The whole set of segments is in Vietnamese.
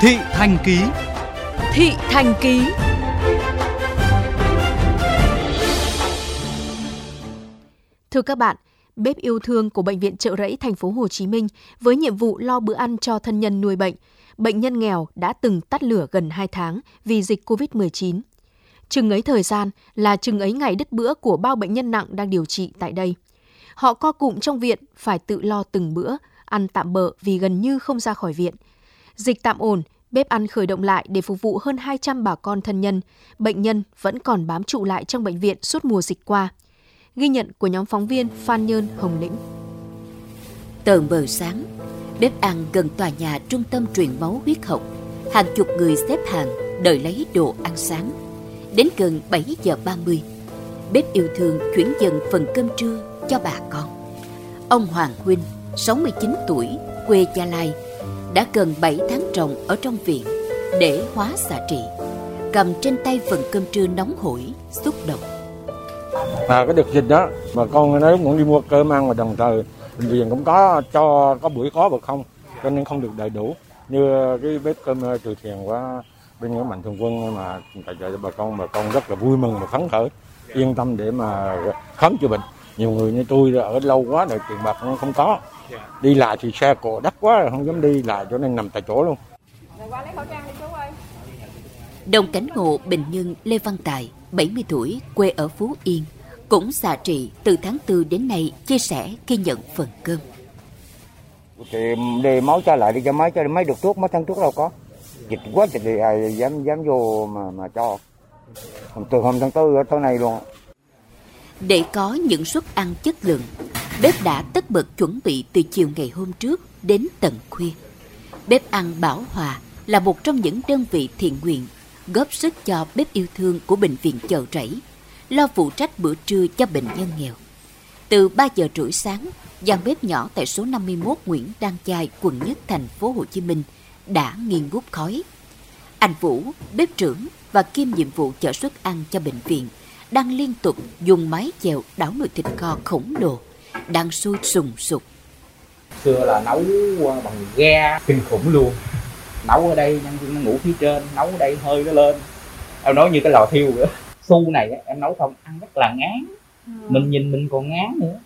Thị Thành Ký Thị Thành Ký Thưa các bạn, bếp yêu thương của bệnh viện Trợ Rẫy thành phố Hồ Chí Minh với nhiệm vụ lo bữa ăn cho thân nhân nuôi bệnh, bệnh nhân nghèo đã từng tắt lửa gần 2 tháng vì dịch COVID-19. Chừng ấy thời gian là chừng ấy ngày đứt bữa của bao bệnh nhân nặng đang điều trị tại đây. Họ co cụm trong viện phải tự lo từng bữa, ăn tạm bợ vì gần như không ra khỏi viện. Dịch tạm ổn, bếp ăn khởi động lại để phục vụ hơn 200 bà con thân nhân, bệnh nhân vẫn còn bám trụ lại trong bệnh viện suốt mùa dịch qua. Ghi nhận của nhóm phóng viên Phan Nhơn, Hồng Lĩnh. Tờ mờ sáng, bếp ăn gần tòa nhà trung tâm truyền máu huyết học. Hàng chục người xếp hàng đợi lấy đồ ăn sáng. Đến gần 7 giờ 30, bếp yêu thương chuyển dần phần cơm trưa cho bà con. Ông Hoàng Huynh, 69 tuổi, quê Gia Lai, đã gần 7 tháng trồng ở trong viện để hóa xạ trị. Cầm trên tay phần cơm trưa nóng hổi, xúc động. À, cái đợt dịch đó mà con nói muốn đi mua cơm ăn mà đồng thời bệnh viện cũng có cho có buổi có và không cho nên không được đầy đủ như cái bếp cơm ờ, từ thiện qua bên những mạnh thường quân mà tài trợ cho bà con bà con rất là vui mừng và phấn khởi yên tâm để mà khám chữa bệnh nhiều người như tôi ở lâu quá rồi tiền bạc không có đi lại thì xe cộ đắt quá rồi không dám đi lại cho nên nằm tại chỗ luôn Đồng cảnh ngộ bệnh nhân Lê Văn Tài, 70 tuổi, quê ở Phú Yên, cũng xạ trị từ tháng 4 đến nay chia sẻ khi nhận phần cơm. Thì để máu cho lại đi cho máy cho mấy được thuốc, mấy tháng thuốc đâu có. Dịch quá thì ai dám dám vô mà mà cho. Từ hôm tháng 4 ở tới này luôn. Để có những suất ăn chất lượng, bếp đã tất bật chuẩn bị từ chiều ngày hôm trước đến tận khuya. Bếp ăn Bảo Hòa là một trong những đơn vị thiện nguyện góp sức cho bếp yêu thương của bệnh viện chợ rẫy, lo phụ trách bữa trưa cho bệnh nhân nghèo. Từ 3 giờ rưỡi sáng, gian bếp nhỏ tại số 51 Nguyễn Đăng Chai, quận Nhất, thành phố Hồ Chí Minh đã nghiền ngút khói. Anh Vũ, bếp trưởng và kiêm nhiệm vụ chở suất ăn cho bệnh viện, đang liên tục dùng máy chèo đảo nồi thịt kho khổng lồ, đang sôi sùng sục. Xưa là nấu bằng ga kinh khủng luôn. Nấu ở đây nhân viên nó ngủ phía trên, nấu ở đây hơi nó lên. Em nói như cái lò thiêu nữa. Su này em nấu không ăn rất là ngán. Mình nhìn mình còn ngán nữa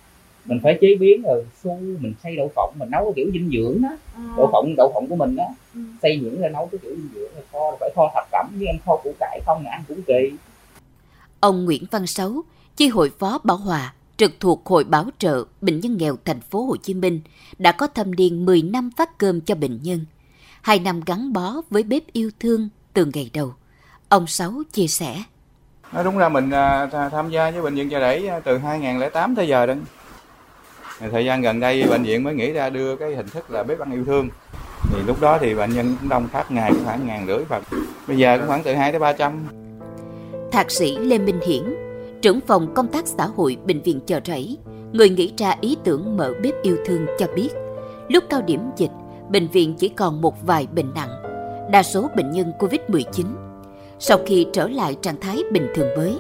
mình phải chế biến rồi su mình xay đậu phộng mình nấu kiểu dinh dưỡng đó đậu phộng đậu phộng của mình đó xay nhuyễn ra nấu cái kiểu dinh dưỡng rồi kho phải kho thập cẩm với em kho củ cải không là ăn cũng kỳ Ông Nguyễn Văn Sáu, chi hội phó Bảo Hòa, trực thuộc Hội Bảo trợ Bệnh nhân nghèo thành phố Hồ Chí Minh, đã có thâm niên 10 năm phát cơm cho bệnh nhân. Hai năm gắn bó với bếp yêu thương từ ngày đầu. Ông Sáu chia sẻ. Nói đúng ra mình à, tham gia với bệnh viện chợ rẫy từ 2008 tới giờ đó. Thời gian gần đây bệnh viện mới nghĩ ra đưa cái hình thức là bếp ăn yêu thương. Thì lúc đó thì bệnh nhân cũng đông phát ngày khoảng ngàn rưỡi và bây giờ cũng khoảng từ 2 tới 300. Thạc sĩ Lê Minh Hiển, trưởng phòng công tác xã hội Bệnh viện Chợ Rẫy, người nghĩ ra ý tưởng mở bếp yêu thương cho biết, lúc cao điểm dịch, bệnh viện chỉ còn một vài bệnh nặng, đa số bệnh nhân COVID-19. Sau khi trở lại trạng thái bình thường mới,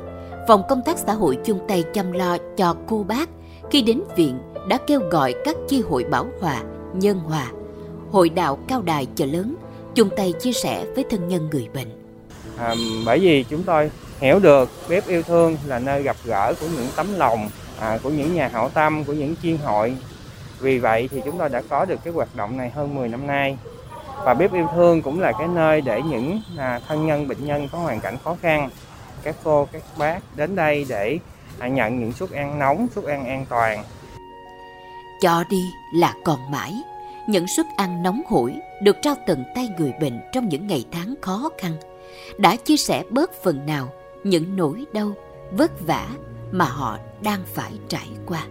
phòng công tác xã hội chung tay chăm lo cho cô bác khi đến viện đã kêu gọi các chi hội Bảo Hòa, Nhân Hòa, Hội đạo Cao Đài Chợ Lớn chung tay chia sẻ với thân nhân người bệnh. À, bởi vì chúng tôi hiểu được bếp yêu thương là nơi gặp gỡ của những tấm lòng, à, của những nhà hảo tâm, của những chuyên hội. Vì vậy thì chúng tôi đã có được cái hoạt động này hơn 10 năm nay. Và bếp yêu thương cũng là cái nơi để những à, thân nhân bệnh nhân có hoàn cảnh khó khăn, các cô, các bác đến đây để à, nhận những suất ăn nóng, suất ăn an toàn. Cho đi là còn mãi. Những suất ăn nóng hổi được trao tận tay người bệnh trong những ngày tháng khó khăn đã chia sẻ bớt phần nào những nỗi đau, vất vả mà họ đang phải trải qua.